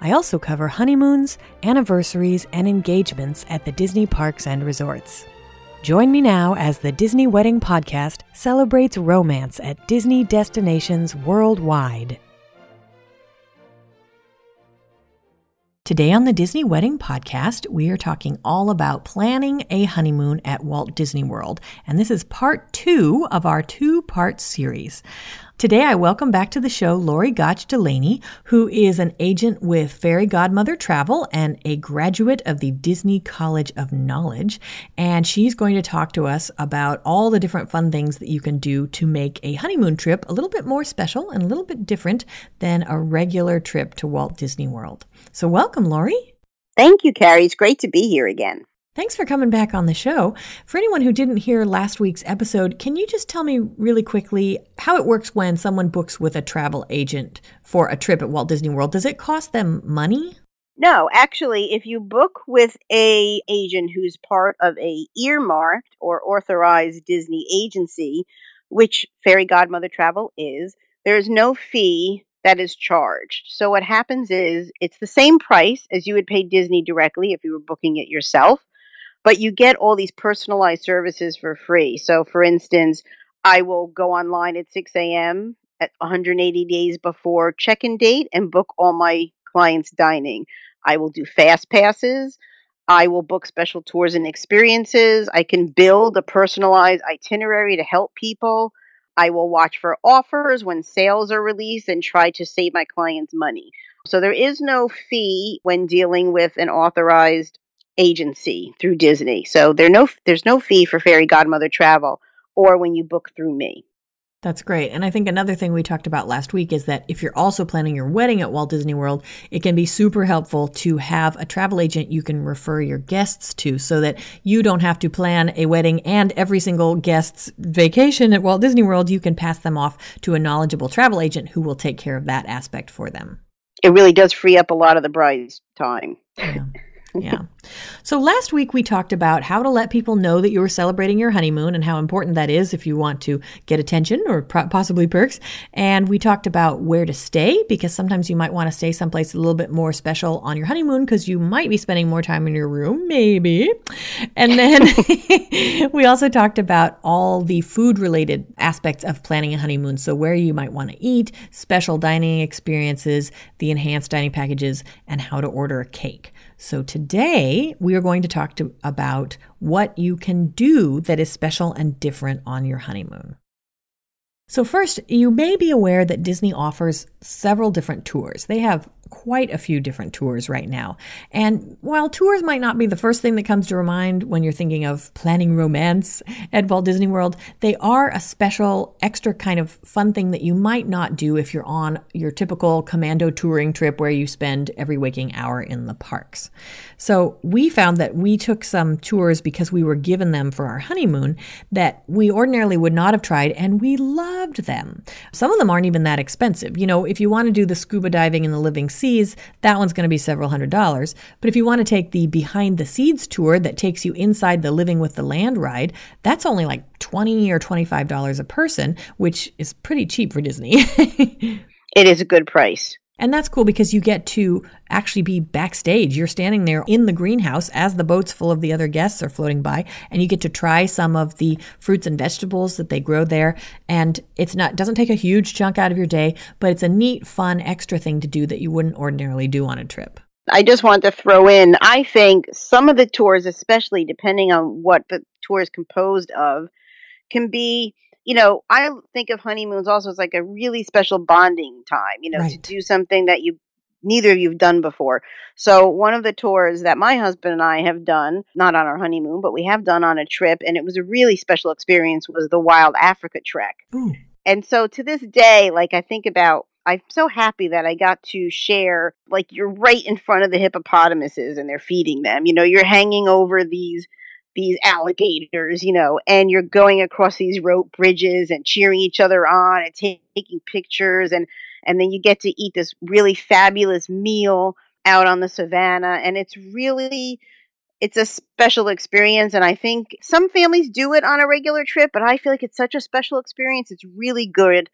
I also cover honeymoons, anniversaries, and engagements at the Disney parks and resorts. Join me now as the Disney Wedding Podcast celebrates romance at Disney destinations worldwide. Today on the Disney Wedding Podcast, we are talking all about planning a honeymoon at Walt Disney World. And this is part two of our two part series. Today, I welcome back to the show Lori Gotch Delaney, who is an agent with Fairy Godmother Travel and a graduate of the Disney College of Knowledge. And she's going to talk to us about all the different fun things that you can do to make a honeymoon trip a little bit more special and a little bit different than a regular trip to Walt Disney World. So, welcome, Lori. Thank you, Carrie. It's great to be here again. Thanks for coming back on the show. For anyone who didn't hear last week's episode, can you just tell me really quickly how it works when someone books with a travel agent for a trip at Walt Disney World? Does it cost them money? No, actually, if you book with a agent who's part of a earmarked or authorized Disney agency, which Fairy Godmother Travel is, there is no fee that is charged. So what happens is it's the same price as you would pay Disney directly if you were booking it yourself but you get all these personalized services for free. So, for instance, I will go online at 6 a.m. at 180 days before check in date and book all my clients' dining. I will do fast passes. I will book special tours and experiences. I can build a personalized itinerary to help people. I will watch for offers when sales are released and try to save my clients money. So there is no fee when dealing with an authorized agency through Disney. So there no there's no fee for fairy godmother travel or when you book through me. That's great. And I think another thing we talked about last week is that if you're also planning your wedding at Walt Disney World, it can be super helpful to have a travel agent you can refer your guests to so that you don't have to plan a wedding and every single guest's vacation at Walt Disney World. You can pass them off to a knowledgeable travel agent who will take care of that aspect for them. It really does free up a lot of the bride's time. Yeah yeah. So last week we talked about how to let people know that you were celebrating your honeymoon and how important that is if you want to get attention or possibly perks. And we talked about where to stay because sometimes you might want to stay someplace a little bit more special on your honeymoon because you might be spending more time in your room, maybe. And then we also talked about all the food related aspects of planning a honeymoon. So where you might want to eat, special dining experiences, the enhanced dining packages, and how to order a cake. So today we are going to talk to, about what you can do that is special and different on your honeymoon. So, first, you may be aware that Disney offers several different tours. They have quite a few different tours right now. And while tours might not be the first thing that comes to mind when you're thinking of planning romance at Walt Disney World, they are a special, extra kind of fun thing that you might not do if you're on your typical commando touring trip where you spend every waking hour in the parks. So we found that we took some tours because we were given them for our honeymoon that we ordinarily would not have tried, and we loved them. Some of them aren't even that expensive. You know, if you want to do the scuba diving in the living seas, that one's going to be several hundred dollars. But if you want to take the behind the seeds tour that takes you inside the living with the land ride, that's only like 20 or $25 a person, which is pretty cheap for Disney. it is a good price. And that's cool because you get to actually be backstage. You're standing there in the greenhouse as the boats full of the other guests are floating by, and you get to try some of the fruits and vegetables that they grow there. And it's not doesn't take a huge chunk out of your day, but it's a neat, fun, extra thing to do that you wouldn't ordinarily do on a trip. I just want to throw in, I think some of the tours, especially depending on what the tour is composed of, can be you know, I think of honeymoons also as like a really special bonding time, you know, right. to do something that you neither of you've done before. So one of the tours that my husband and I have done, not on our honeymoon, but we have done on a trip and it was a really special experience was the Wild Africa Trek. Ooh. And so to this day, like I think about I'm so happy that I got to share like you're right in front of the hippopotamuses and they're feeding them. You know, you're hanging over these these alligators, you know, and you're going across these rope bridges and cheering each other on and t- taking pictures and and then you get to eat this really fabulous meal out on the savannah and it's really it's a special experience and i think some families do it on a regular trip but i feel like it's such a special experience. It's really good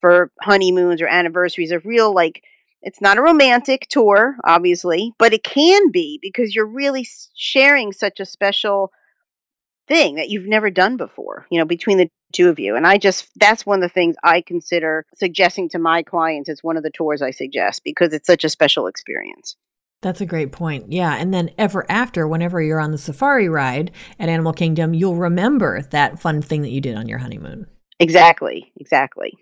for honeymoons or anniversaries a real like it's not a romantic tour obviously but it can be because you're really sharing such a special thing that you've never done before you know between the two of you and i just that's one of the things i consider suggesting to my clients it's one of the tours i suggest because it's such a special experience that's a great point. Yeah. And then ever after, whenever you're on the safari ride at Animal Kingdom, you'll remember that fun thing that you did on your honeymoon. Exactly. Exactly.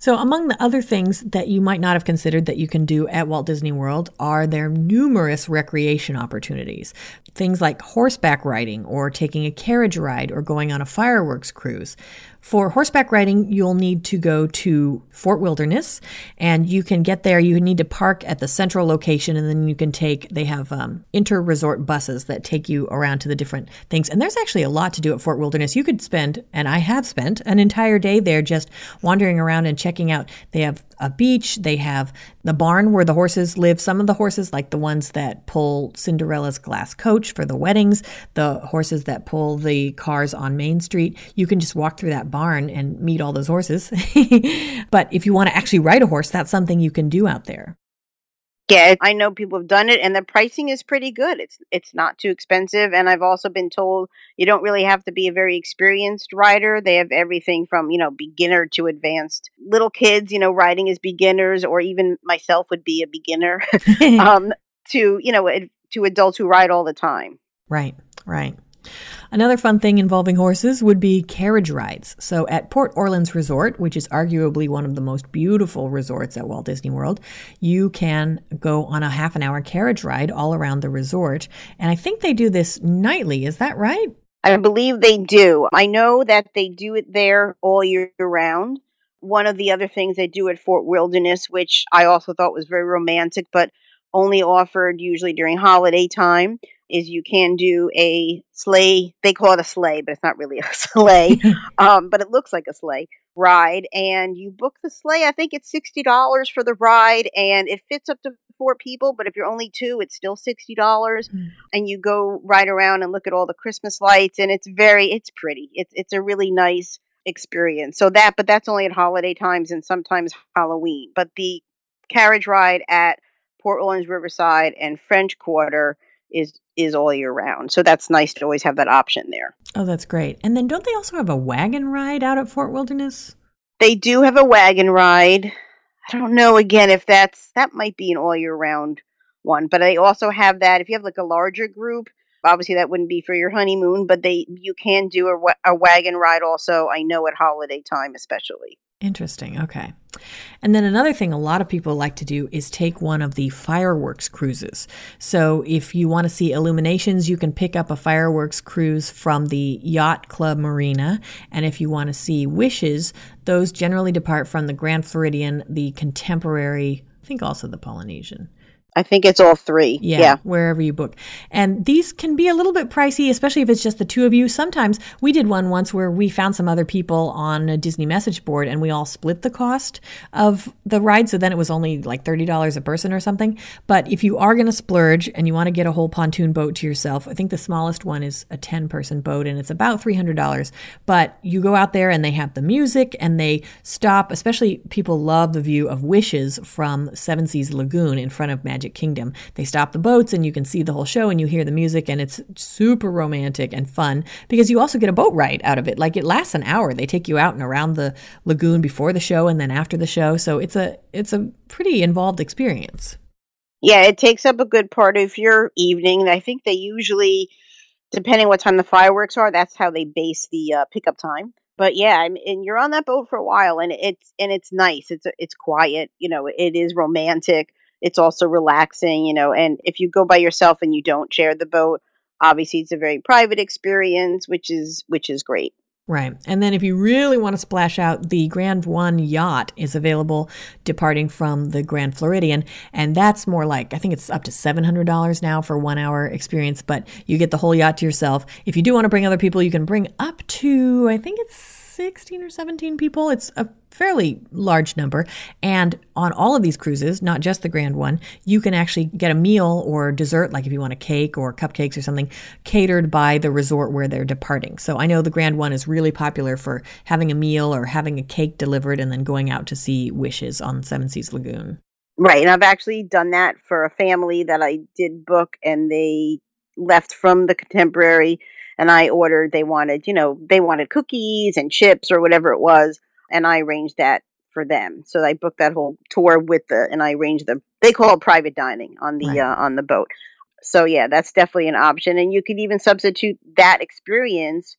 So, among the other things that you might not have considered that you can do at Walt Disney World are there numerous recreation opportunities. Things like horseback riding, or taking a carriage ride, or going on a fireworks cruise. For horseback riding, you'll need to go to Fort Wilderness and you can get there. You need to park at the central location and then you can take, they have um, inter resort buses that take you around to the different things. And there's actually a lot to do at Fort Wilderness. You could spend, and I have spent, an entire day there just wandering around and checking out. They have a beach. They have the barn where the horses live. Some of the horses, like the ones that pull Cinderella's glass coach for the weddings, the horses that pull the cars on Main Street, you can just walk through that barn and meet all those horses. but if you want to actually ride a horse, that's something you can do out there. Yeah, I know people have done it and the pricing is pretty good. It's it's not too expensive and I've also been told you don't really have to be a very experienced rider. They have everything from, you know, beginner to advanced. Little kids, you know, riding as beginners or even myself would be a beginner. um to, you know, to adults who ride all the time. Right, right. Another fun thing involving horses would be carriage rides. So at Port Orleans Resort, which is arguably one of the most beautiful resorts at Walt Disney World, you can go on a half an hour carriage ride all around the resort. And I think they do this nightly. Is that right? I believe they do. I know that they do it there all year round. One of the other things they do at Fort Wilderness, which I also thought was very romantic, but only offered usually during holiday time, is you can do a sleigh. They call it a sleigh, but it's not really a sleigh. um, but it looks like a sleigh ride, and you book the sleigh. I think it's sixty dollars for the ride, and it fits up to four people. But if you're only two, it's still sixty dollars, mm. and you go ride around and look at all the Christmas lights, and it's very, it's pretty. It's it's a really nice experience. So that, but that's only at holiday times and sometimes Halloween. But the carriage ride at Port Orleans Riverside and French Quarter is is all year round. So that's nice to always have that option there. Oh, that's great. And then don't they also have a wagon ride out at Fort Wilderness? They do have a wagon ride. I don't know again if that's that might be an all year round one, but they also have that if you have like a larger group. Obviously, that wouldn't be for your honeymoon, but they you can do a, a wagon ride also. I know at holiday time, especially. Interesting. Okay. And then another thing a lot of people like to do is take one of the fireworks cruises. So if you want to see illuminations, you can pick up a fireworks cruise from the Yacht Club Marina. And if you want to see wishes, those generally depart from the Grand Floridian, the Contemporary, I think also the Polynesian. I think it's all three. Yeah, yeah, wherever you book. And these can be a little bit pricey, especially if it's just the two of you. Sometimes we did one once where we found some other people on a Disney message board and we all split the cost of the ride. So then it was only like $30 a person or something. But if you are going to splurge and you want to get a whole pontoon boat to yourself, I think the smallest one is a 10 person boat and it's about $300. But you go out there and they have the music and they stop, especially people love the view of Wishes from Seven Seas Lagoon in front of Magic Magic Kingdom. They stop the boats and you can see the whole show and you hear the music and it's super romantic and fun because you also get a boat ride out of it. Like it lasts an hour. They take you out and around the lagoon before the show and then after the show. So it's a it's a pretty involved experience. Yeah, it takes up a good part of your evening. I think they usually depending what time the fireworks are, that's how they base the uh, pickup time but yeah, and you're on that boat for a while, and it's and it's nice. It's it's quiet, you know. It is romantic it's also relaxing, you know. And if you go by yourself and you don't share the boat, obviously it's a very private experience, which is which is great. Right. And then if you really want to splash out, the Grand One yacht is available departing from the Grand Floridian. And that's more like, I think it's up to $700 now for one hour experience, but you get the whole yacht to yourself. If you do want to bring other people, you can bring up to, I think it's 16 or 17 people. It's a fairly large number. And on all of these cruises, not just the Grand one, you can actually get a meal or dessert, like if you want a cake or cupcakes or something, catered by the resort where they're departing. So I know the Grand one is really popular for having a meal or having a cake delivered and then going out to see Wishes on Seven Seas Lagoon. Right. And I've actually done that for a family that I did book and they left from the contemporary and I ordered they wanted, you know, they wanted cookies and chips or whatever it was and I arranged that for them. So I booked that whole tour with the and I arranged the they call it private dining on the right. uh, on the boat. So yeah, that's definitely an option and you could even substitute that experience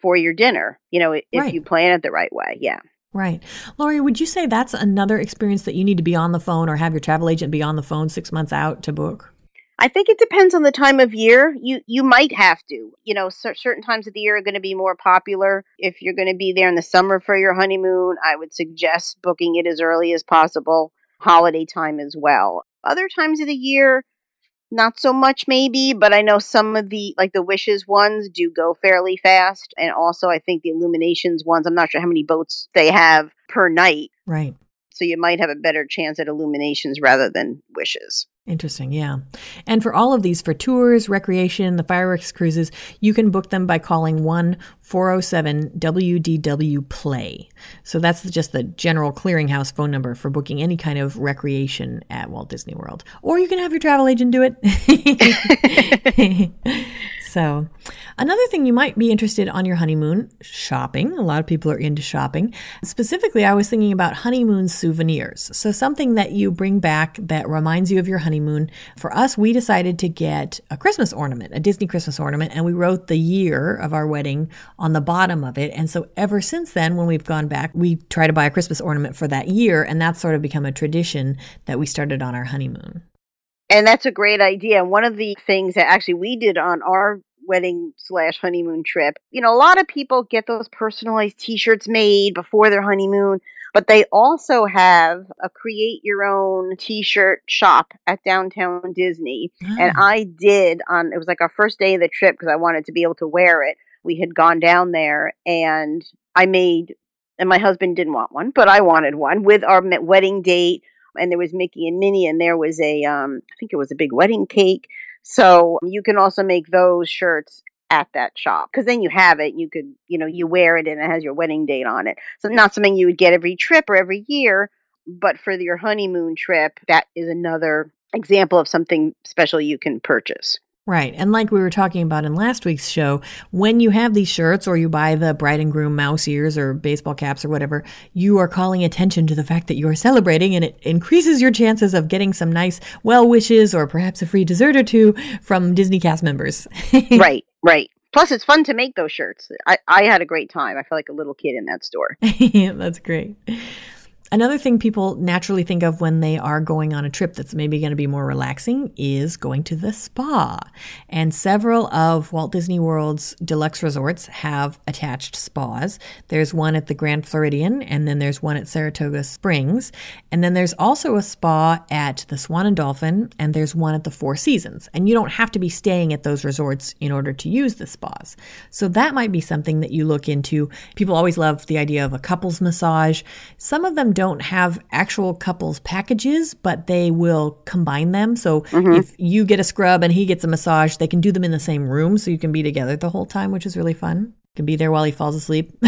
for your dinner, you know, if right. you plan it the right way. Yeah. Right. Lori, would you say that's another experience that you need to be on the phone or have your travel agent be on the phone 6 months out to book? I think it depends on the time of year. You you might have to. You know, certain times of the year are going to be more popular. If you're going to be there in the summer for your honeymoon, I would suggest booking it as early as possible. Holiday time as well. Other times of the year, not so much maybe, but I know some of the like the wishes ones do go fairly fast, and also I think the illuminations ones. I'm not sure how many boats they have per night. Right. So you might have a better chance at illuminations rather than wishes. Interesting, yeah. And for all of these, for tours, recreation, the fireworks cruises, you can book them by calling 1 407 WDW Play. So that's just the general clearinghouse phone number for booking any kind of recreation at Walt Disney World. Or you can have your travel agent do it. so, Another thing you might be interested on your honeymoon, shopping. A lot of people are into shopping. Specifically, I was thinking about honeymoon souvenirs. So something that you bring back that reminds you of your honeymoon. For us, we decided to get a Christmas ornament, a Disney Christmas ornament, and we wrote the year of our wedding on the bottom of it. And so ever since then, when we've gone back, we try to buy a Christmas ornament for that year, and that's sort of become a tradition that we started on our honeymoon. And that's a great idea. One of the things that actually we did on our wedding slash honeymoon trip. You know, a lot of people get those personalized t shirts made before their honeymoon, but they also have a create your own t shirt shop at downtown Disney. Oh. And I did on, it was like our first day of the trip because I wanted to be able to wear it. We had gone down there and I made, and my husband didn't want one, but I wanted one with our wedding date. And there was Mickey and Minnie, and there was a, um, I think it was a big wedding cake so you can also make those shirts at that shop because then you have it. You could, you know, you wear it and it has your wedding date on it. So not something you would get every trip or every year, but for your honeymoon trip, that is another example of something special you can purchase. Right. And like we were talking about in last week's show, when you have these shirts or you buy the bride and groom mouse ears or baseball caps or whatever, you are calling attention to the fact that you are celebrating and it increases your chances of getting some nice well wishes or perhaps a free dessert or two from Disney cast members. right, right. Plus, it's fun to make those shirts. I, I had a great time. I felt like a little kid in that store. That's great. Another thing people naturally think of when they are going on a trip that's maybe going to be more relaxing is going to the spa. And several of Walt Disney World's deluxe resorts have attached spas. There's one at the Grand Floridian, and then there's one at Saratoga Springs. And then there's also a spa at the Swan and Dolphin, and there's one at the Four Seasons. And you don't have to be staying at those resorts in order to use the spas. So that might be something that you look into. People always love the idea of a couples massage. Some of them don't don't have actual couples packages, but they will combine them. So mm-hmm. if you get a scrub and he gets a massage, they can do them in the same room so you can be together the whole time, which is really fun. You can be there while he falls asleep.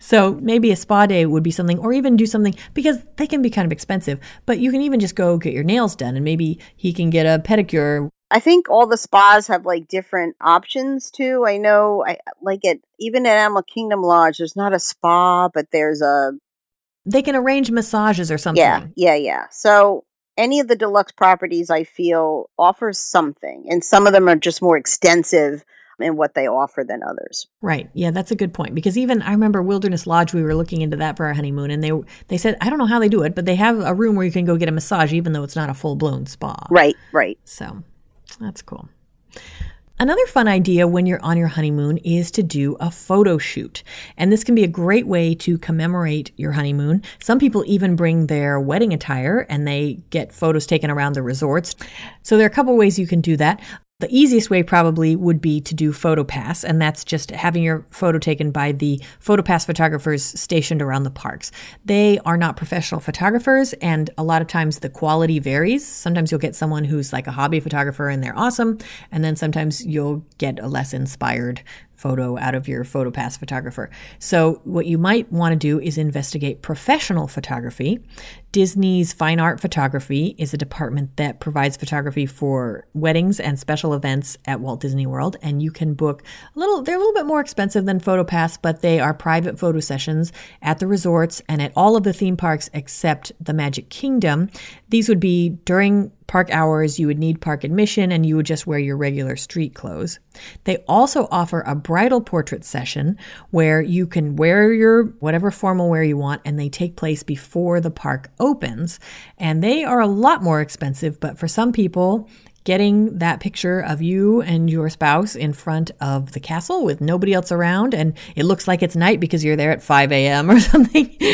so maybe a spa day would be something, or even do something because they can be kind of expensive. But you can even just go get your nails done, and maybe he can get a pedicure I think all the spas have like different options too. I know, I like it even at Animal Kingdom Lodge. There's not a spa, but there's a. They can arrange massages or something. Yeah, yeah, yeah. So any of the deluxe properties, I feel, offers something, and some of them are just more extensive in what they offer than others. Right. Yeah, that's a good point because even I remember Wilderness Lodge we were looking into that for our honeymoon and they they said I don't know how they do it, but they have a room where you can go get a massage even though it's not a full-blown spa. Right, right. So, that's cool. Another fun idea when you're on your honeymoon is to do a photo shoot. And this can be a great way to commemorate your honeymoon. Some people even bring their wedding attire and they get photos taken around the resorts. So there are a couple ways you can do that. The easiest way probably would be to do PhotoPass, and that's just having your photo taken by the PhotoPass photographers stationed around the parks. They are not professional photographers, and a lot of times the quality varies. Sometimes you'll get someone who's like a hobby photographer and they're awesome, and then sometimes you'll get a less inspired photo out of your PhotoPass photographer. So, what you might want to do is investigate professional photography. Disney's Fine Art Photography is a department that provides photography for weddings and special events at Walt Disney World, and you can book a little. They're a little bit more expensive than PhotoPass, but they are private photo sessions at the resorts and at all of the theme parks except the Magic Kingdom. These would be during park hours, you would need park admission and you would just wear your regular street clothes. They also offer a bridal portrait session where you can wear your whatever formal wear you want and they take place before the park opens. And they are a lot more expensive, but for some people, getting that picture of you and your spouse in front of the castle with nobody else around. And it looks like it's night because you're there at 5 a.m or something.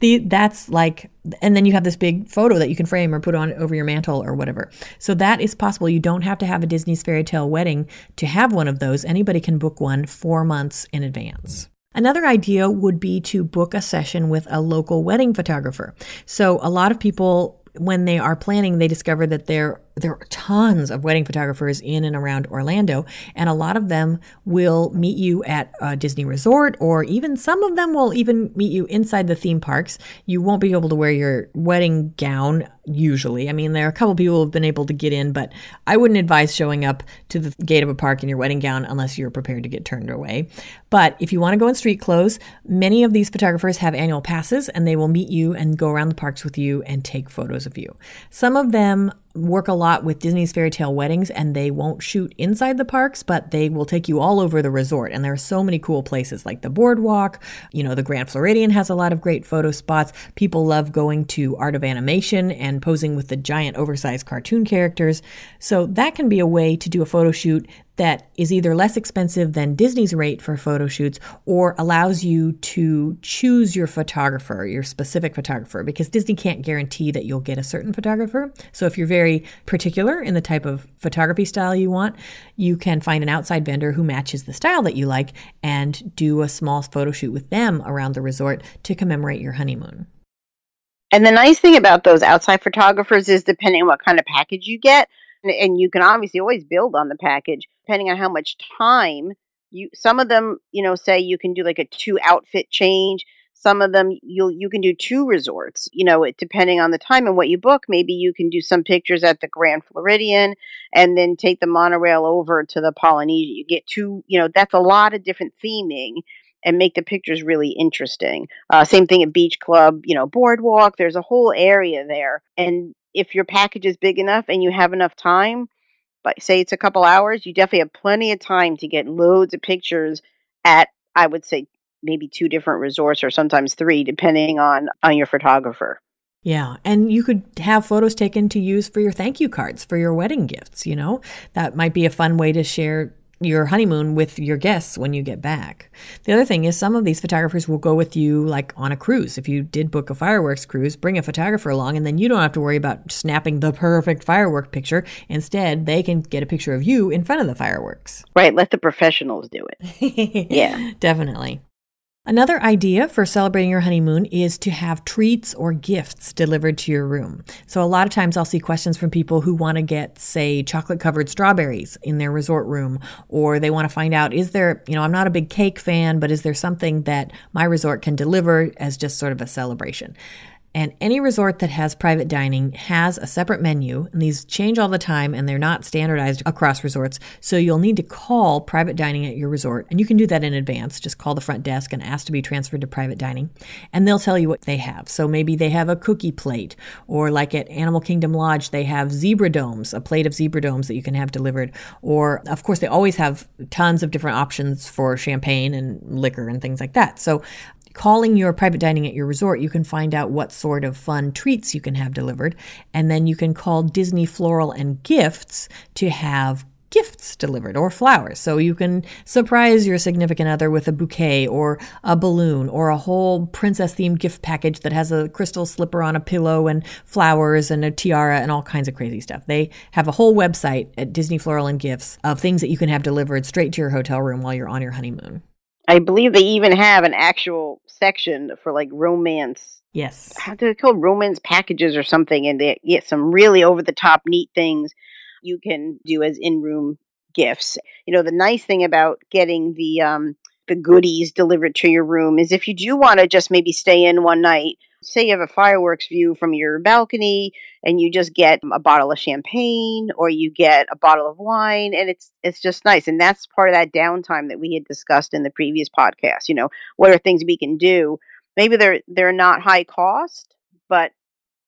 The, that's like and then you have this big photo that you can frame or put on over your mantle or whatever. So that is possible. You don't have to have a disney's fairy tale wedding to have one of those. Anybody can book one four months in advance. Another idea would be to book a session with a local wedding photographer. So, a lot of people, when they are planning, they discover that there there are tons of wedding photographers in and around Orlando, and a lot of them will meet you at a Disney resort, or even some of them will even meet you inside the theme parks. You won't be able to wear your wedding gown usually. I mean, there are a couple people who have been able to get in, but I wouldn't advise showing up to the gate of a park in your wedding gown unless you're prepared to get turned away. But if you want to go in street clothes, many of these photographers have annual passes and they will meet you and go around the parks with you and take photos of you. Some of them work a lot with Disney's fairy tale weddings and they won't shoot inside the parks, but they will take you all over the resort. And there are so many cool places like the boardwalk. You know, the Grand Floridian has a lot of great photo spots. People love going to Art of Animation and posing with the giant oversized cartoon characters. So that can be a way to do a photo shoot that is either less expensive than Disney's rate for photo shoots or allows you to choose your photographer, your specific photographer, because Disney can't guarantee that you'll get a certain photographer. So if you're very particular in the type of photography style you want, you can find an outside vendor who matches the style that you like and do a small photo shoot with them around the resort to commemorate your honeymoon. And the nice thing about those outside photographers is depending on what kind of package you get, and you can obviously always build on the package depending on how much time you some of them you know say you can do like a two outfit change some of them you you can do two resorts you know it, depending on the time and what you book maybe you can do some pictures at the grand floridian and then take the monorail over to the polynesian you get two you know that's a lot of different theming and make the pictures really interesting. Uh, same thing at beach club you know boardwalk there's a whole area there. And if your package is big enough and you have enough time, say it's a couple hours, you definitely have plenty of time to get loads of pictures at I would say maybe two different resorts or sometimes three depending on on your photographer. Yeah, and you could have photos taken to use for your thank you cards for your wedding gifts, you know? That might be a fun way to share your honeymoon with your guests when you get back. The other thing is some of these photographers will go with you like on a cruise. If you did book a fireworks cruise, bring a photographer along and then you don't have to worry about snapping the perfect firework picture. Instead, they can get a picture of you in front of the fireworks. Right, let the professionals do it. yeah. Definitely. Another idea for celebrating your honeymoon is to have treats or gifts delivered to your room. So, a lot of times I'll see questions from people who want to get, say, chocolate covered strawberries in their resort room, or they want to find out is there, you know, I'm not a big cake fan, but is there something that my resort can deliver as just sort of a celebration? And any resort that has private dining has a separate menu, and these change all the time and they're not standardized across resorts. So you'll need to call private dining at your resort, and you can do that in advance. Just call the front desk and ask to be transferred to private dining, and they'll tell you what they have. So maybe they have a cookie plate, or like at Animal Kingdom Lodge, they have zebra domes, a plate of zebra domes that you can have delivered. Or, of course, they always have tons of different options for champagne and liquor and things like that. So calling your private dining at your resort, you can find out what sort of fun treats you can have delivered. And then you can call Disney Floral and Gifts to have gifts delivered or flowers. So you can surprise your significant other with a bouquet or a balloon or a whole princess themed gift package that has a crystal slipper on a pillow and flowers and a tiara and all kinds of crazy stuff. They have a whole website at Disney Floral and Gifts of things that you can have delivered straight to your hotel room while you're on your honeymoon. I believe they even have an actual section for like romance. Yes. How do they call romance packages or something? And they get some really over the top neat things you can do as in room gifts. You know, the nice thing about getting the um, the goodies delivered to your room is if you do want to just maybe stay in one night, say you have a fireworks view from your balcony and you just get a bottle of champagne or you get a bottle of wine and it's it's just nice. And that's part of that downtime that we had discussed in the previous podcast you know what are things we can do? Maybe they're they're not high cost but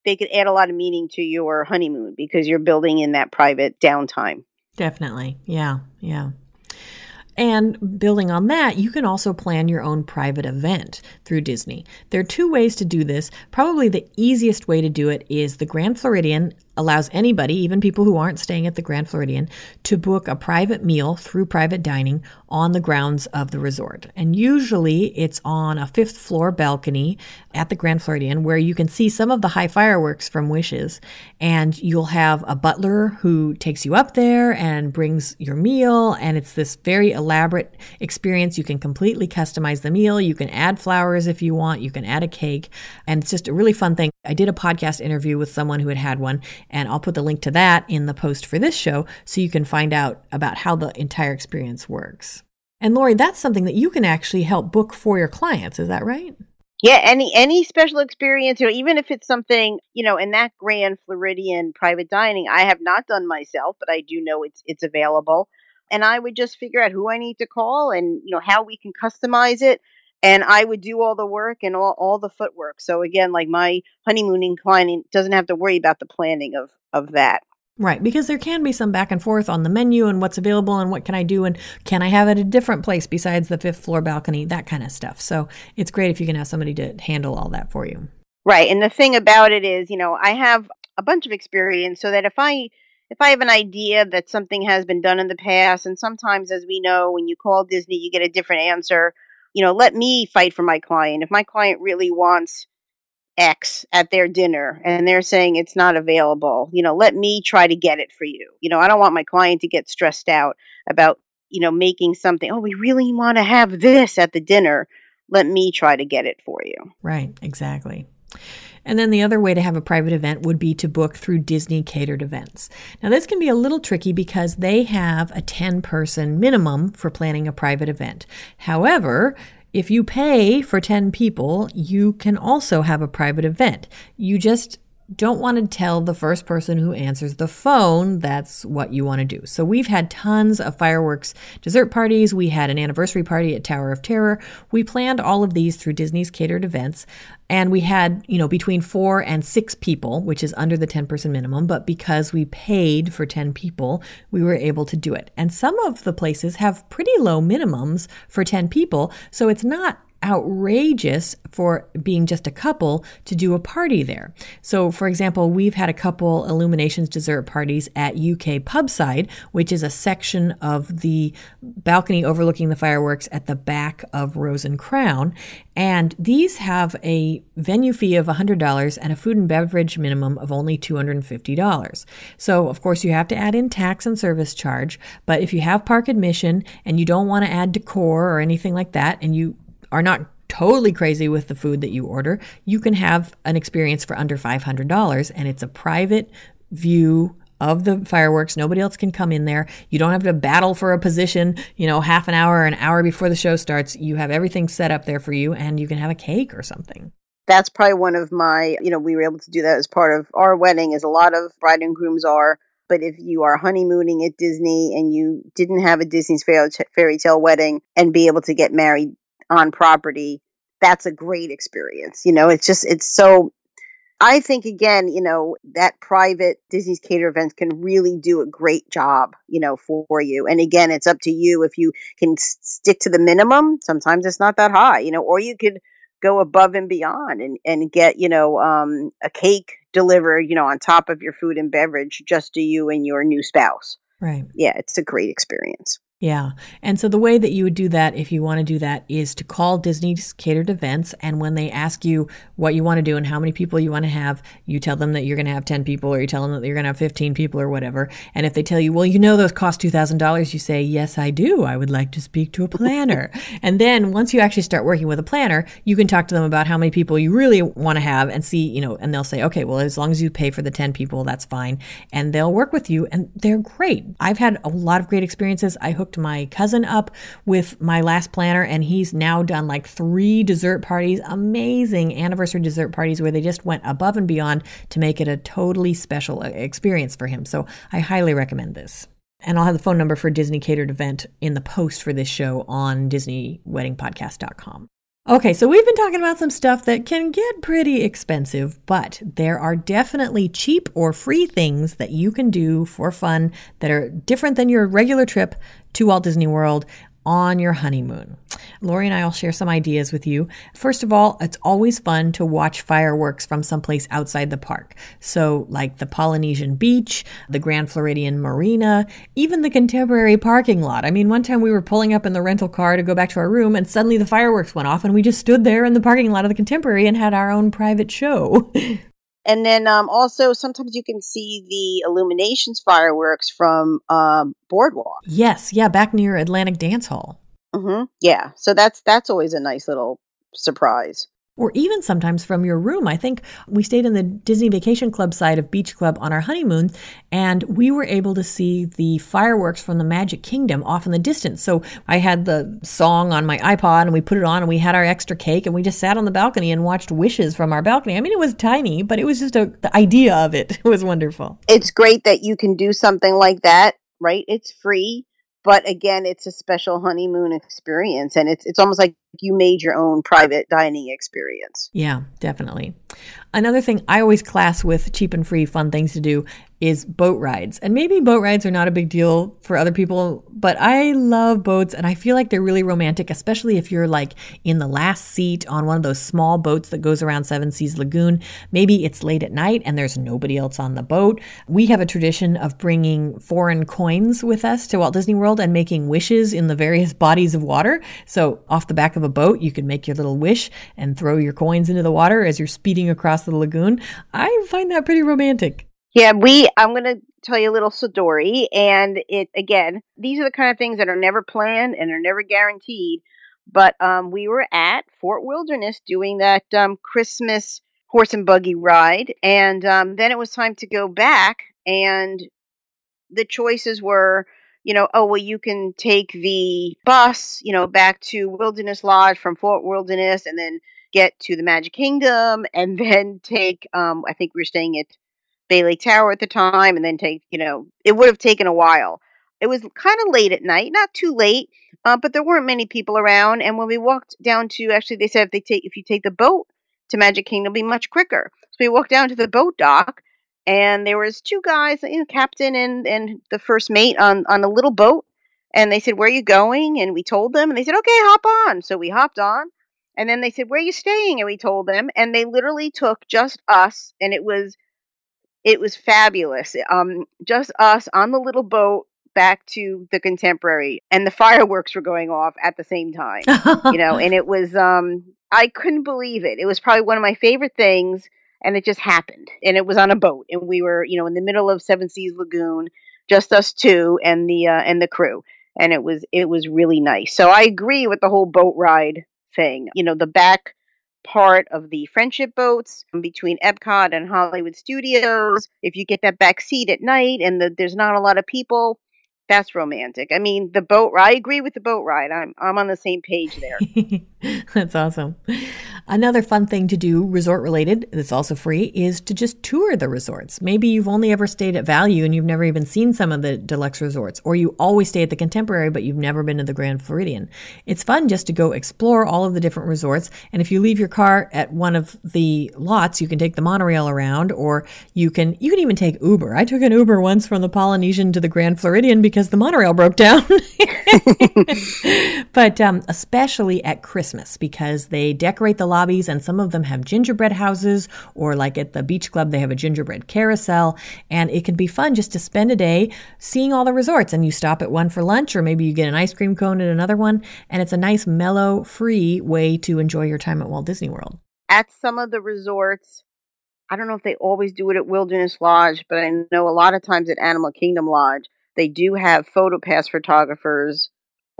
they could add a lot of meaning to your honeymoon because you're building in that private downtime. Definitely. Yeah. Yeah and building on that, you can also plan your own private event through Disney. There are two ways to do this. Probably the easiest way to do it is the Grand Floridian allows anybody, even people who aren't staying at the Grand Floridian, to book a private meal through private dining on the grounds of the resort. And usually it's on a fifth floor balcony at the Grand Floridian where you can see some of the high fireworks from Wishes. And you'll have a butler who takes you up there and brings your meal. And it's this very elaborate experience. You can completely customize the meal. You can add flowers if you want. You can add a cake. And it's just a really fun thing. I did a podcast interview with someone who had had one and I'll put the link to that in the post for this show so you can find out about how the entire experience works. And Lori, that's something that you can actually help book for your clients. Is that right? Yeah, any any special experience, you know, even if it's something, you know, in that Grand Floridian private dining, I have not done myself, but I do know it's it's available. And I would just figure out who I need to call and, you know, how we can customize it and I would do all the work and all, all the footwork. So again, like my honeymooning client doesn't have to worry about the planning of of that. Right, because there can be some back and forth on the menu and what's available and what can I do and can I have it a different place besides the fifth floor balcony, that kind of stuff. So it's great if you can have somebody to handle all that for you. Right, and the thing about it is, you know, I have a bunch of experience so that if I if I have an idea that something has been done in the past and sometimes as we know when you call Disney you get a different answer you know, let me fight for my client. If my client really wants X at their dinner and they're saying it's not available, you know, let me try to get it for you. You know, I don't want my client to get stressed out about, you know, making something, oh, we really want to have this at the dinner. Let me try to get it for you. Right, exactly. And then the other way to have a private event would be to book through Disney catered events. Now, this can be a little tricky because they have a 10 person minimum for planning a private event. However, if you pay for 10 people, you can also have a private event. You just don't want to tell the first person who answers the phone that's what you want to do. So we've had tons of fireworks dessert parties. We had an anniversary party at Tower of Terror. We planned all of these through Disney's catered events. And we had, you know, between four and six people, which is under the 10 person minimum. But because we paid for 10 people, we were able to do it. And some of the places have pretty low minimums for 10 people. So it's not outrageous for being just a couple to do a party there. So, for example, we've had a couple illuminations dessert parties at UK Pubside, which is a section of the balcony overlooking the fireworks at the back of Rose and Crown. And these have a venue fee of $100 and a food and beverage minimum of only $250. So, of course, you have to add in tax and service charge. But if you have park admission and you don't want to add decor or anything like that, and you are not totally crazy with the food that you order, you can have an experience for under $500 and it's a private view of the fireworks. Nobody else can come in there. You don't have to battle for a position, you know, half an hour, an hour before the show starts. You have everything set up there for you and you can have a cake or something. That's probably one of my, you know, we were able to do that as part of our wedding as a lot of bride and grooms are. But if you are honeymooning at Disney and you didn't have a Disney's fairy tale wedding and be able to get married on property, that's a great experience. You know, it's just, it's so, I think again, you know, that private Disney's cater events can really do a great job, you know, for, for you. And again, it's up to you if you can s- stick to the minimum. Sometimes it's not that high, you know, or you could go above and beyond and, and get, you know, um, a cake delivered, you know, on top of your food and beverage just to you and your new spouse Right. Yeah, it's a great experience. Yeah. And so the way that you would do that, if you want to do that, is to call Disney's catered events. And when they ask you what you want to do and how many people you want to have, you tell them that you're going to have 10 people or you tell them that you're going to have 15 people or whatever. And if they tell you, well, you know, those cost $2,000, you say, yes, I do. I would like to speak to a planner. and then once you actually start working with a planner, you can talk to them about how many people you really want to have and see, you know, and they'll say, okay, well, as long as you pay for the 10 people, that's fine. And they'll work with you and they're great. I've had a lot of great experiences. I hooked my cousin up with my last planner, and he's now done like three dessert parties, amazing anniversary dessert parties where they just went above and beyond to make it a totally special uh, experience for him. So I highly recommend this. And I'll have the phone number for Disney catered event in the post for this show on DisneyWeddingPodcast.com. Okay, so we've been talking about some stuff that can get pretty expensive, but there are definitely cheap or free things that you can do for fun that are different than your regular trip to Walt Disney World on your honeymoon. Lori and I will share some ideas with you. First of all, it's always fun to watch fireworks from someplace outside the park. So, like the Polynesian Beach, the Grand Floridian Marina, even the contemporary parking lot. I mean, one time we were pulling up in the rental car to go back to our room, and suddenly the fireworks went off, and we just stood there in the parking lot of the contemporary and had our own private show. And then um, also sometimes you can see the illuminations fireworks from um, Boardwalk. Yes, yeah, back near Atlantic Dance Hall. hmm Yeah, so that's that's always a nice little surprise. Or even sometimes from your room. I think we stayed in the Disney Vacation Club side of Beach Club on our honeymoon, and we were able to see the fireworks from the Magic Kingdom off in the distance. So I had the song on my iPod, and we put it on, and we had our extra cake, and we just sat on the balcony and watched wishes from our balcony. I mean, it was tiny, but it was just a, the idea of it was wonderful. It's great that you can do something like that, right? It's free, but again, it's a special honeymoon experience, and it's it's almost like you made your own private dining experience. Yeah, definitely. Another thing I always class with cheap and free fun things to do is boat rides. And maybe boat rides are not a big deal for other people, but I love boats and I feel like they're really romantic, especially if you're like in the last seat on one of those small boats that goes around Seven Seas Lagoon. Maybe it's late at night and there's nobody else on the boat. We have a tradition of bringing foreign coins with us to Walt Disney World and making wishes in the various bodies of water. So off the back of a boat, you can make your little wish and throw your coins into the water as you're speeding across the lagoon. I find that pretty romantic. Yeah, we. I'm going to tell you a little story, and it again. These are the kind of things that are never planned and are never guaranteed. But um, we were at Fort Wilderness doing that um, Christmas horse and buggy ride, and um, then it was time to go back, and the choices were, you know, oh well, you can take the bus, you know, back to Wilderness Lodge from Fort Wilderness, and then get to the Magic Kingdom, and then take. Um, I think we're staying at Lake Tower at the time, and then take, you know, it would have taken a while. It was kind of late at night, not too late, uh, but there weren't many people around. And when we walked down to, actually, they said if they take, if you take the boat to Magic Kingdom, it'll be much quicker. So we walked down to the boat dock, and there was two guys, you know, captain and and the first mate on on a little boat. And they said, "Where are you going?" And we told them, and they said, "Okay, hop on." So we hopped on, and then they said, "Where are you staying?" And we told them, and they literally took just us, and it was it was fabulous. Um, just us on the little boat back to the contemporary, and the fireworks were going off at the same time. you know, and it was um, I couldn't believe it. It was probably one of my favorite things, and it just happened. And it was on a boat, and we were you know in the middle of Seven Seas Lagoon, just us two and the uh, and the crew, and it was it was really nice. So I agree with the whole boat ride thing. You know, the back part of the friendship boats between Epcot and Hollywood Studios. If you get that back seat at night and the, there's not a lot of people, that's romantic. I mean, the boat ride. I agree with the boat ride. I'm I'm on the same page there. that's awesome. Another fun thing to do, resort related, that's also free, is to just tour the resorts. Maybe you've only ever stayed at Value and you've never even seen some of the deluxe resorts, or you always stay at the Contemporary but you've never been to the Grand Floridian. It's fun just to go explore all of the different resorts. And if you leave your car at one of the lots, you can take the monorail around, or you can you can even take Uber. I took an Uber once from the Polynesian to the Grand Floridian because the monorail broke down. but um, especially at Christmas Christmas because they decorate the lobbies and some of them have gingerbread houses or like at the beach club, they have a gingerbread carousel. And it can be fun just to spend a day seeing all the resorts and you stop at one for lunch or maybe you get an ice cream cone at another one. And it's a nice, mellow, free way to enjoy your time at Walt Disney World. At some of the resorts, I don't know if they always do it at Wilderness Lodge, but I know a lot of times at Animal Kingdom Lodge, they do have photo pass photographers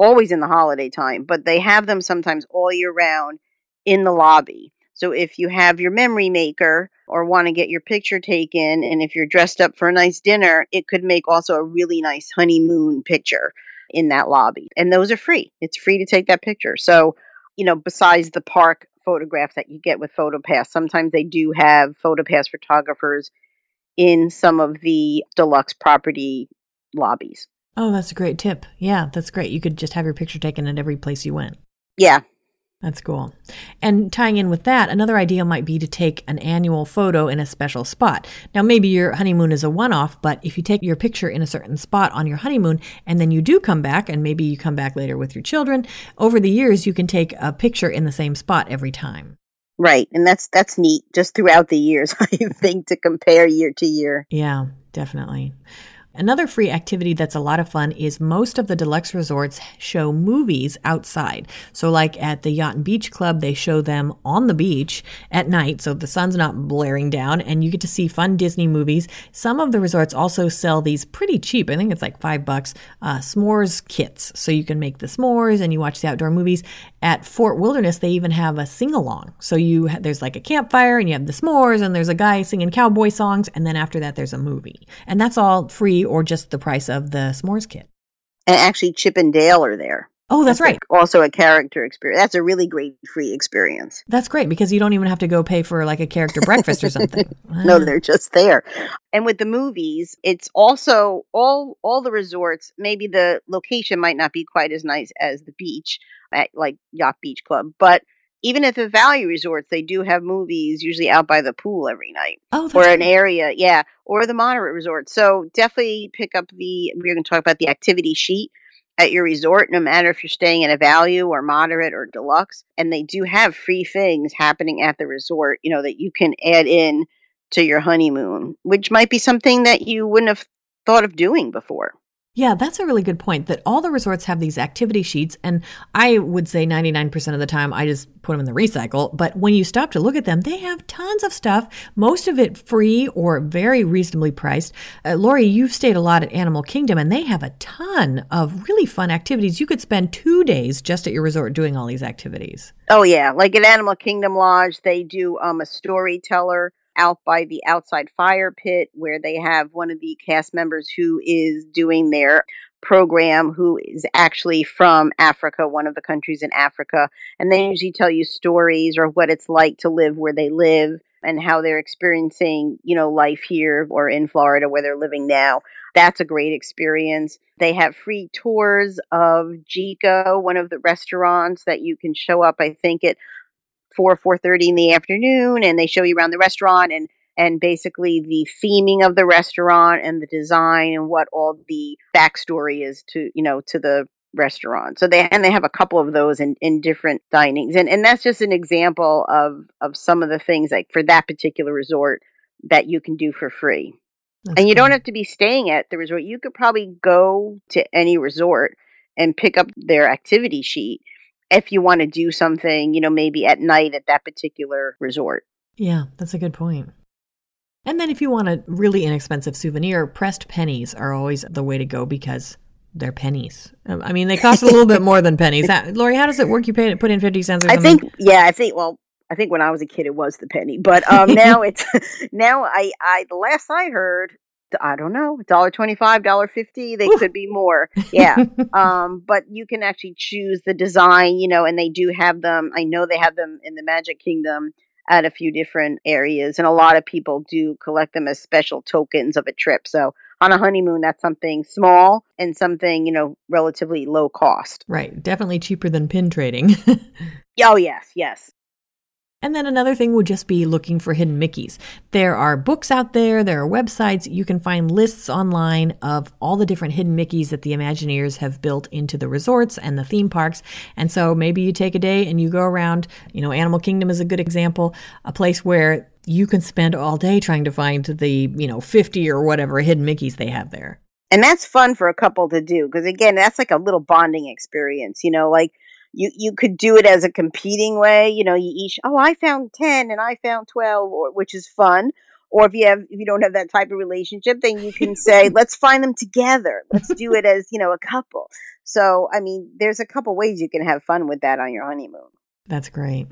always in the holiday time, but they have them sometimes all year round in the lobby. So if you have your memory maker or want to get your picture taken, and if you're dressed up for a nice dinner, it could make also a really nice honeymoon picture in that lobby. And those are free. It's free to take that picture. So, you know, besides the park photographs that you get with PhotoPass. Sometimes they do have PhotoPass photographers in some of the deluxe property lobbies. Oh, that's a great tip. Yeah, that's great. You could just have your picture taken at every place you went. Yeah, that's cool. And tying in with that, another idea might be to take an annual photo in a special spot. Now, maybe your honeymoon is a one off, but if you take your picture in a certain spot on your honeymoon and then you do come back, and maybe you come back later with your children, over the years you can take a picture in the same spot every time. Right. And that's that's neat just throughout the years, I think, to compare year to year. Yeah, definitely. Another free activity that's a lot of fun is most of the deluxe resorts show movies outside. So, like at the Yacht and Beach Club, they show them on the beach at night, so the sun's not blaring down, and you get to see fun Disney movies. Some of the resorts also sell these pretty cheap, I think it's like five bucks, uh, s'mores kits. So you can make the s'mores and you watch the outdoor movies. At Fort Wilderness, they even have a sing along. So you there's like a campfire and you have the s'mores, and there's a guy singing cowboy songs, and then after that, there's a movie. And that's all free or just the price of the s'mores kit. And actually, Chip and Dale are there. Oh, that's, that's right. Also, a character experience. That's a really great free experience. That's great because you don't even have to go pay for like a character breakfast or something. no, they're just there. And with the movies, it's also all all the resorts. Maybe the location might not be quite as nice as the beach at like Yacht Beach Club, but even at the value resorts, they do have movies usually out by the pool every night. Oh, or an area, yeah, or the moderate resort. So definitely pick up the. We're going to talk about the activity sheet at your resort, no matter if you're staying in a value or moderate or deluxe. And they do have free things happening at the resort. You know that you can add in to your honeymoon, which might be something that you wouldn't have thought of doing before. Yeah, that's a really good point that all the resorts have these activity sheets. And I would say 99% of the time I just put them in the recycle. But when you stop to look at them, they have tons of stuff, most of it free or very reasonably priced. Uh, Lori, you've stayed a lot at Animal Kingdom and they have a ton of really fun activities. You could spend two days just at your resort doing all these activities. Oh, yeah. Like at Animal Kingdom Lodge, they do um, a storyteller out by the outside fire pit where they have one of the cast members who is doing their program who is actually from Africa, one of the countries in Africa. And they usually tell you stories or what it's like to live where they live and how they're experiencing, you know, life here or in Florida where they're living now. That's a great experience. They have free tours of Jiko, one of the restaurants that you can show up, I think, at four four thirty in the afternoon, and they show you around the restaurant and and basically the theming of the restaurant and the design and what all the backstory is to you know to the restaurant. So they and they have a couple of those in, in different dinings. And and that's just an example of of some of the things like for that particular resort that you can do for free. That's and you cool. don't have to be staying at the resort. You could probably go to any resort and pick up their activity sheet if you want to do something, you know, maybe at night at that particular resort. Yeah, that's a good point. And then if you want a really inexpensive souvenir, pressed pennies are always the way to go because they're pennies. Um, I mean, they cost a little bit more than pennies. How, Lori, how does it work? You pay put in 50 cents or something? I think, yeah, I think, well, I think when I was a kid, it was the penny, but um, now it's now I I the last I heard, I don't know, dollar twenty five, dollar fifty. They Ooh. could be more, yeah. um, but you can actually choose the design, you know, and they do have them. I know they have them in the Magic Kingdom at a few different areas, and a lot of people do collect them as special tokens of a trip. So on a honeymoon, that's something small and something you know relatively low cost. Right, definitely cheaper than pin trading. oh yes, yes. And then another thing would just be looking for hidden Mickeys. There are books out there, there are websites. You can find lists online of all the different hidden Mickeys that the Imagineers have built into the resorts and the theme parks. And so maybe you take a day and you go around, you know, Animal Kingdom is a good example, a place where you can spend all day trying to find the, you know, 50 or whatever hidden Mickeys they have there. And that's fun for a couple to do because again, that's like a little bonding experience, you know, like you you could do it as a competing way. You know, you each oh I found ten and I found twelve, or which is fun. Or if you have if you don't have that type of relationship, then you can say let's find them together. Let's do it as you know a couple. So I mean, there's a couple ways you can have fun with that on your honeymoon. That's great.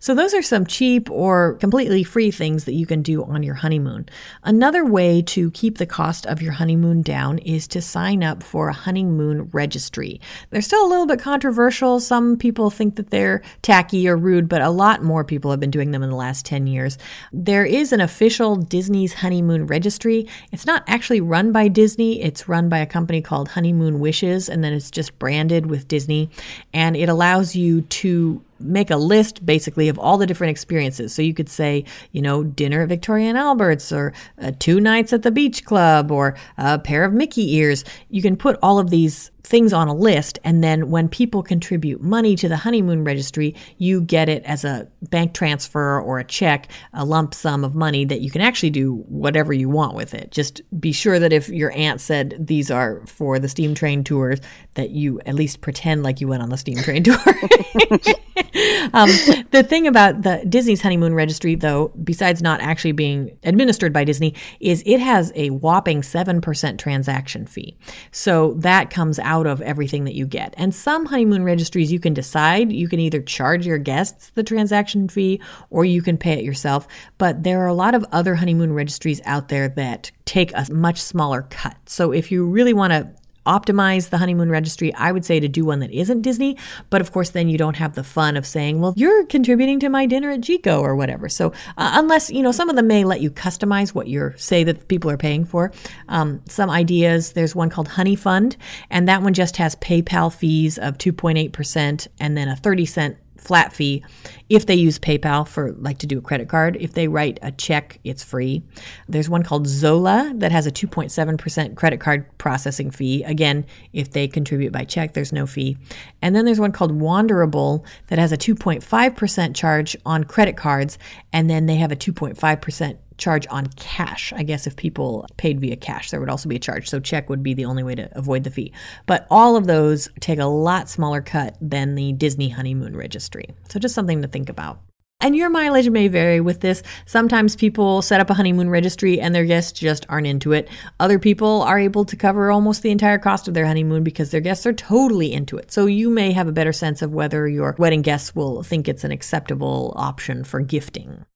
So, those are some cheap or completely free things that you can do on your honeymoon. Another way to keep the cost of your honeymoon down is to sign up for a honeymoon registry. They're still a little bit controversial. Some people think that they're tacky or rude, but a lot more people have been doing them in the last 10 years. There is an official Disney's honeymoon registry. It's not actually run by Disney, it's run by a company called Honeymoon Wishes, and then it's just branded with Disney. And it allows you to make a list basically of all the different experiences. So you could say, you know, dinner at Victoria and Albert's or uh, two nights at the beach club or a pair of Mickey ears. You can put all of these things on a list. And then when people contribute money to the honeymoon registry, you get it as a bank transfer or a check, a lump sum of money that you can actually do whatever you want with it. Just be sure that if your aunt said these are for the steam train tours, that you at least pretend like you went on the steam train tour. um, the thing about the Disney's honeymoon registry, though, besides not actually being administered by Disney, is it has a whopping 7% transaction fee. So that comes out out of everything that you get. And some honeymoon registries, you can decide. You can either charge your guests the transaction fee or you can pay it yourself. But there are a lot of other honeymoon registries out there that take a much smaller cut. So if you really want to optimize the honeymoon registry, I would say to do one that isn't Disney. But of course, then you don't have the fun of saying, well, you're contributing to my dinner at Jiko or whatever. So uh, unless, you know, some of them may let you customize what you say that people are paying for. Um, some ideas, there's one called Honey Fund, and that one just has PayPal fees of 2.8% and then a 30 cent flat fee if they use PayPal for like to do a credit card. If they write a check, it's free. There's one called Zola that has a 2.7% credit card processing fee. Again, if they contribute by check, there's no fee. And then there's one called Wanderable that has a 2.5% charge on credit cards and then they have a 2.5% charge on cash. I guess if people paid via cash, there would also be a charge. So check would be the only way to avoid the fee. But all of those take a lot smaller cut than the Disney honeymoon registry. So just something to think about. And your mileage may vary with this. Sometimes people set up a honeymoon registry and their guests just aren't into it. Other people are able to cover almost the entire cost of their honeymoon because their guests are totally into it. So you may have a better sense of whether your wedding guests will think it's an acceptable option for gifting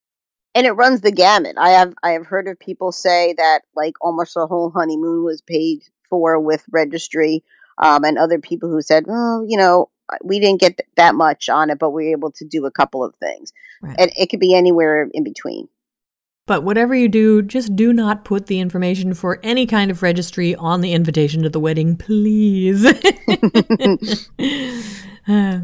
and it runs the gamut. I have I have heard of people say that like almost the whole honeymoon was paid for with registry, um, and other people who said, oh, you know, we didn't get th- that much on it, but we were able to do a couple of things, right. and it could be anywhere in between. But whatever you do, just do not put the information for any kind of registry on the invitation to the wedding, please. uh,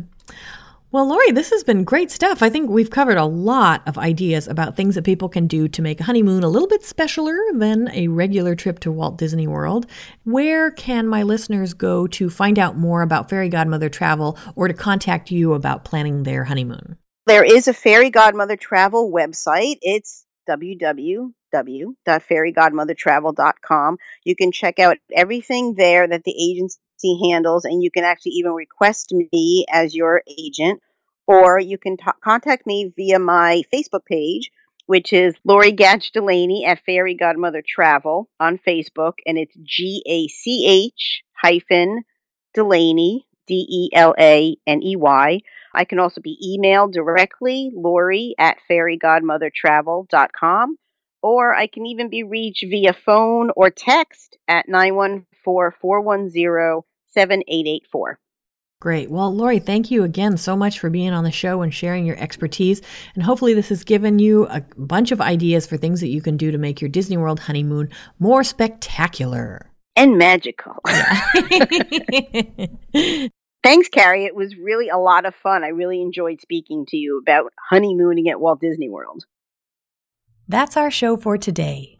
Well, Lori, this has been great stuff. I think we've covered a lot of ideas about things that people can do to make a honeymoon a little bit specialer than a regular trip to Walt Disney World. Where can my listeners go to find out more about Fairy Godmother travel or to contact you about planning their honeymoon? There is a Fairy Godmother travel website. It's www.fairygodmothertravel.com. You can check out everything there that the agency handles, and you can actually even request me as your agent, or you can t- contact me via my Facebook page, which is Lori Gach Delaney at Fairy Godmother Travel on Facebook, and it's G A C H hyphen Delaney, D E L A N E Y. I can also be emailed directly, Lori at fairygodmothertravel.com, or I can even be reached via phone or text at 914 410 7884. Great. Well, Lori, thank you again so much for being on the show and sharing your expertise. And hopefully, this has given you a bunch of ideas for things that you can do to make your Disney World honeymoon more spectacular and magical. Thanks, Carrie. It was really a lot of fun. I really enjoyed speaking to you about honeymooning at Walt Disney World. That's our show for today.